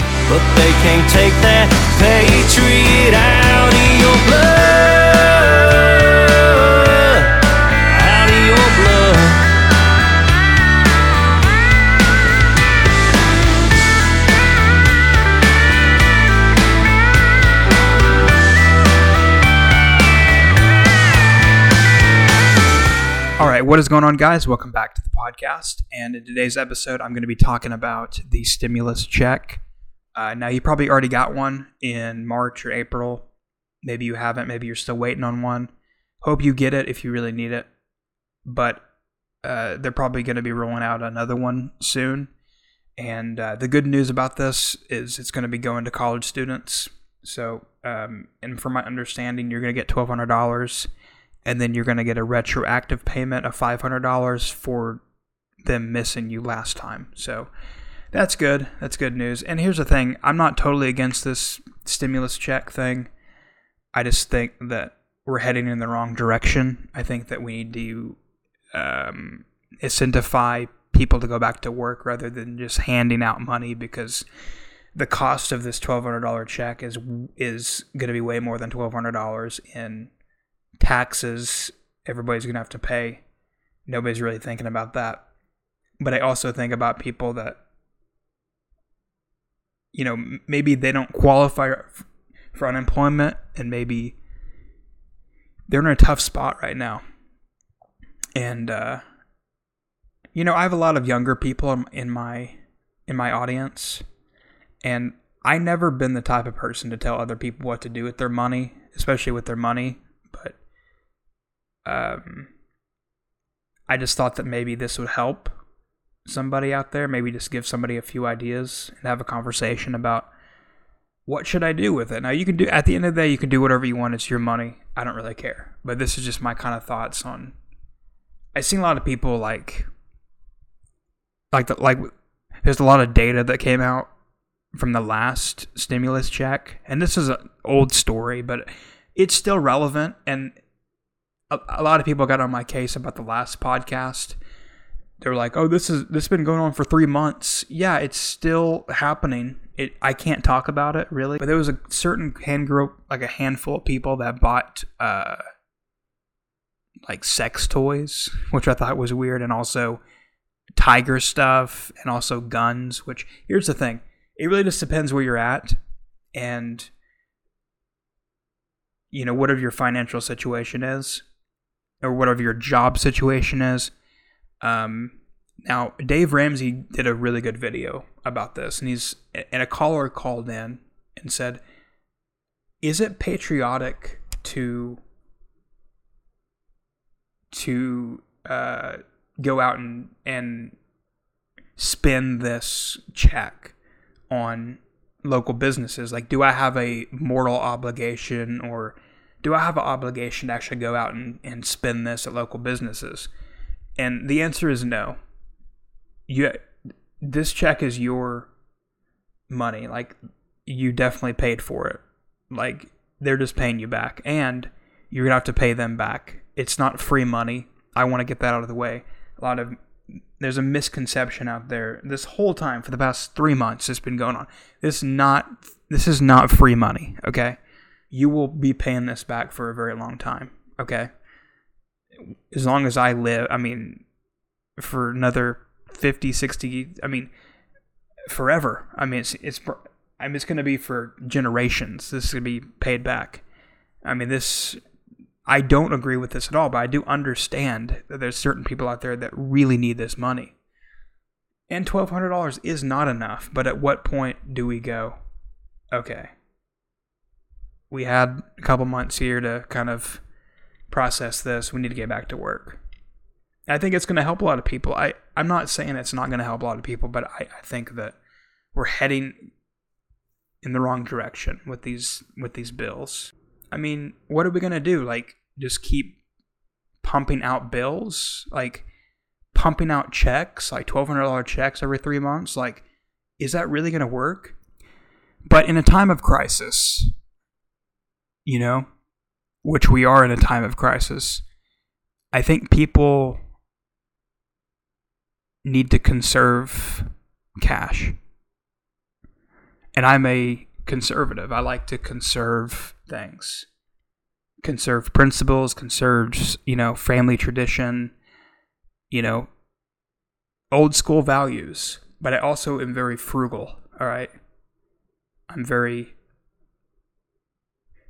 but they can't take that patriot out of your blood. Out of your blood. All right, what is going on, guys? Welcome back to the podcast. And in today's episode, I'm going to be talking about the stimulus check. Uh, now, you probably already got one in March or April. Maybe you haven't. Maybe you're still waiting on one. Hope you get it if you really need it. But uh, they're probably going to be rolling out another one soon. And uh, the good news about this is it's going to be going to college students. So, um, and from my understanding, you're going to get $1,200 and then you're going to get a retroactive payment of $500 for them missing you last time. So that's good. That's good news. And here's the thing I'm not totally against this stimulus check thing. I just think that we're heading in the wrong direction. I think that we need to um, incentivize people to go back to work rather than just handing out money because the cost of this $1,200 check is is going to be way more than $1,200 in taxes everybody's going to have to pay. Nobody's really thinking about that. But I also think about people that, you know, maybe they don't qualify for unemployment and maybe they're in a tough spot right now. And, uh, you know, I have a lot of younger people in- my in my audience, and I never been the type of person to tell other people what to do with their money, especially with their money. But um, I just thought that maybe this would help somebody out there. Maybe just give somebody a few ideas and have a conversation about what should I do with it. Now you can do at the end of the day, you can do whatever you want. It's your money. I don't really care. But this is just my kind of thoughts on. I've seen a lot of people like, like the like. There's a lot of data that came out from the last stimulus check, and this is an old story, but it's still relevant and a, a lot of people got on my case about the last podcast. They were like, "Oh, this is this has been going on for three months." Yeah, it's still happening. It I can't talk about it really, but there was a certain hand group, like a handful of people that bought uh, like sex toys, which I thought was weird, and also tiger stuff, and also guns. Which here's the thing: it really just depends where you're at, and you know whatever your financial situation is or whatever your job situation is. Um, now, Dave Ramsey did a really good video about this, and he's and a caller called in and said, "Is it patriotic to to uh, go out and and spend this check on local businesses? Like, do I have a moral obligation or?" do I have an obligation to actually go out and, and spend this at local businesses? And the answer is no. You, this check is your money. Like you definitely paid for it. Like they're just paying you back, and you're gonna have to pay them back. It's not free money. I want to get that out of the way. A lot of there's a misconception out there. This whole time for the past three months, it's been going on. This not this is not free money. Okay you will be paying this back for a very long time. Okay. As long as I live, I mean, for another 50, 60, I mean, forever. I mean, it's, it's, I mean, it's going to be for generations. This is going to be paid back. I mean, this, I don't agree with this at all, but I do understand that there's certain people out there that really need this money. And $1,200 is not enough, but at what point do we go, okay, we had a couple months here to kind of process this. We need to get back to work. I think it's going to help a lot of people. I, I'm not saying it's not going to help a lot of people, but I, I think that we're heading in the wrong direction with these with these bills. I mean, what are we going to do? Like just keep pumping out bills? Like pumping out checks, like $1200 checks every 3 months? Like is that really going to work? But in a time of crisis, you know, which we are in a time of crisis, I think people need to conserve cash. And I'm a conservative. I like to conserve things. Conserve principles, conserve, you know, family tradition, you know, old school values. But I also am very frugal, all right? I'm very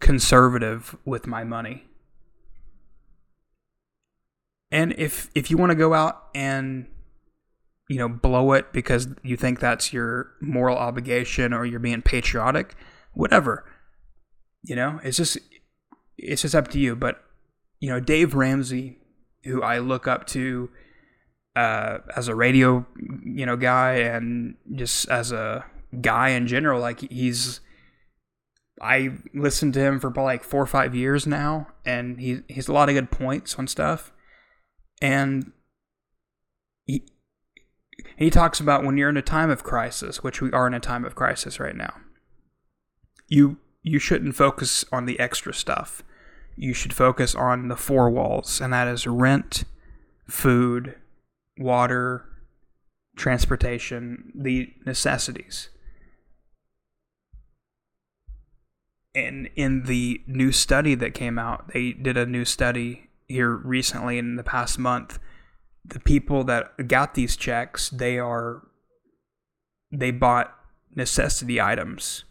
conservative with my money. And if if you want to go out and you know blow it because you think that's your moral obligation or you're being patriotic, whatever. You know, it's just it's just up to you, but you know, Dave Ramsey, who I look up to uh, as a radio, you know, guy and just as a guy in general, like he's I listened to him for like four or five years now, and he he's a lot of good points on stuff and he he talks about when you're in a time of crisis, which we are in a time of crisis right now. You you shouldn't focus on the extra stuff. You should focus on the four walls, and that is rent, food, water, transportation, the necessities. And in the new study that came out, they did a new study here recently in the past month, the people that got these checks, they are they bought necessity items.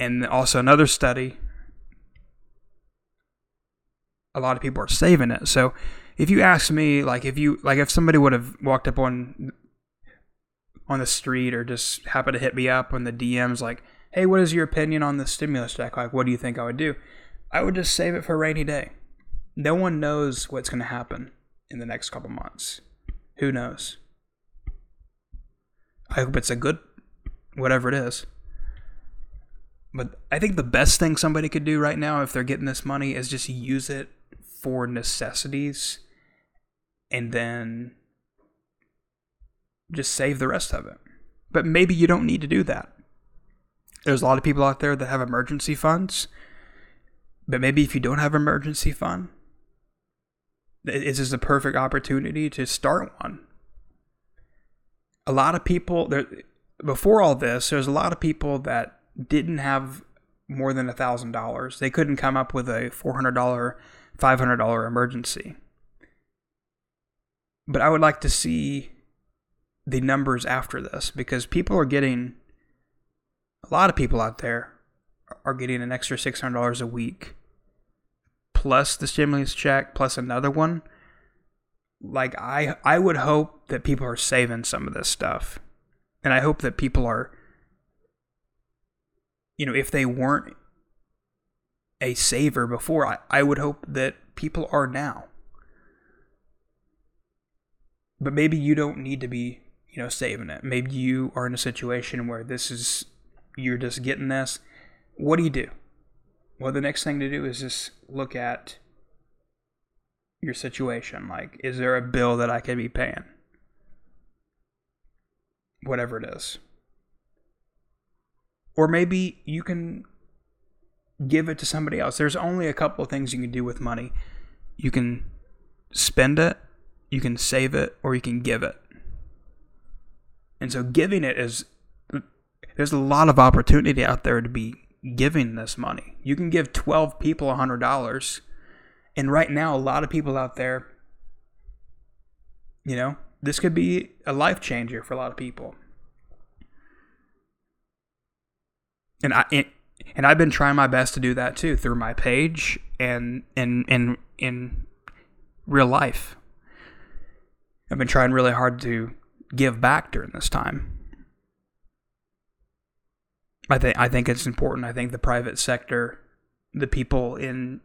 And also another study, a lot of people are saving it. So if you ask me, like if you like if somebody would have walked up on on the street or just happened to hit me up on the DMs like, hey, what is your opinion on the stimulus check? Like what do you think I would do? I would just save it for a rainy day no one knows what's going to happen in the next couple months. Who knows? I hope it's a good, whatever it is. But I think the best thing somebody could do right now, if they're getting this money, is just use it for necessities and then just save the rest of it. But maybe you don't need to do that. There's a lot of people out there that have emergency funds. But maybe if you don't have emergency fund, this is a perfect opportunity to start one. A lot of people there before all this, there's a lot of people that didn't have more than a thousand dollars. They couldn't come up with a four hundred dollar, five hundred dollar emergency. But I would like to see the numbers after this because people are getting a lot of people out there are getting an extra six hundred dollars a week plus the stimulus check plus another one. Like i i would hope that people are saving some of this stuff. And i hope that people are you know if they weren't a saver before i, I would hope that people are now. But maybe you don't need to be you know saving it. Maybe you are in a situation where this is you're just getting this what do you do well, the next thing to do is just look at your situation. Like, is there a bill that I could be paying? Whatever it is. Or maybe you can give it to somebody else. There's only a couple of things you can do with money. You can spend it, you can save it, or you can give it. And so giving it is there's a lot of opportunity out there to be giving this money. You can give 12 people $100. And right now, a lot of people out there, you know, this could be a life changer for a lot of people. And I and, and I've been trying my best to do that too through my page and in in in real life. I've been trying really hard to give back during this time. I think I think it's important. I think the private sector, the people in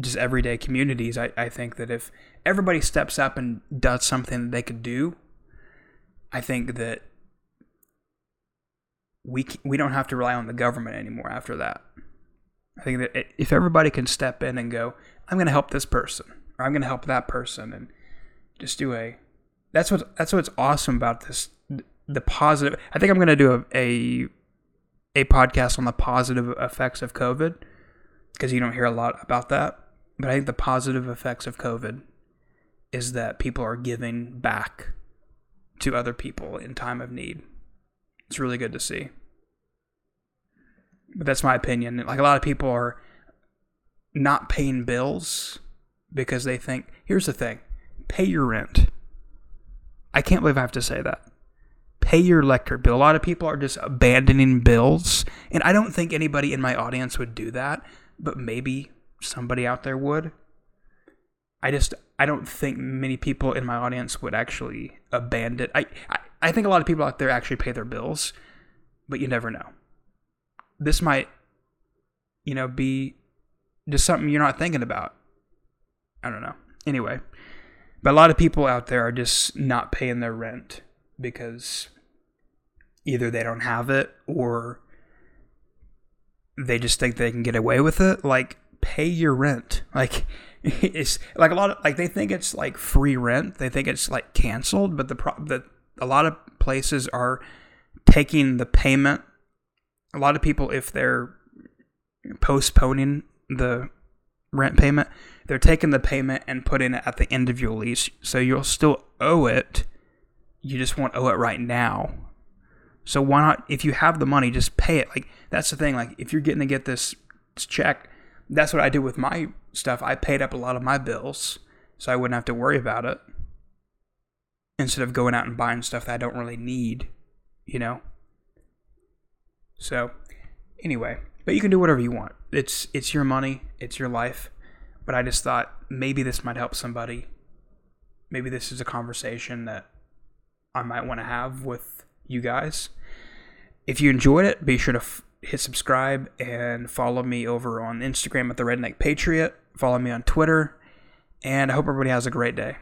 just everyday communities, I, I think that if everybody steps up and does something that they could do, I think that we we don't have to rely on the government anymore after that. I think that if everybody can step in and go, I'm going to help this person or I'm going to help that person and just do a that's what that's what's awesome about this the positive. I think I'm going to do a, a a podcast on the positive effects of COVID because you don't hear a lot about that. But I think the positive effects of COVID is that people are giving back to other people in time of need. It's really good to see. but that's my opinion. Like a lot of people are not paying bills because they think, here's the thing pay your rent. I can't believe I have to say that. Pay your electric bill. A lot of people are just abandoning bills. And I don't think anybody in my audience would do that, but maybe somebody out there would. I just I don't think many people in my audience would actually abandon I, I I think a lot of people out there actually pay their bills, but you never know. This might you know be just something you're not thinking about. I don't know. Anyway, but a lot of people out there are just not paying their rent because either they don't have it or they just think they can get away with it. Like, pay your rent. Like, it's like a lot of like they think it's like free rent. They think it's like canceled, but the pro that a lot of places are taking the payment. A lot of people, if they're postponing the rent payment, they're taking the payment and putting it at the end of your lease. So you'll still owe it. You just won't owe it right now. So why not, if you have the money, just pay it. Like, that's the thing. Like, if you're getting to get this check, that's what I did with my stuff. I paid up a lot of my bills so I wouldn't have to worry about it instead of going out and buying stuff that I don't really need, you know? So, anyway, but you can do whatever you want. It's it's your money, it's your life. But I just thought maybe this might help somebody. Maybe this is a conversation that I might want to have with you guys. If you enjoyed it, be sure to f- hit subscribe and follow me over on Instagram at the Redneck Patriot. Follow me on Twitter, and I hope everybody has a great day.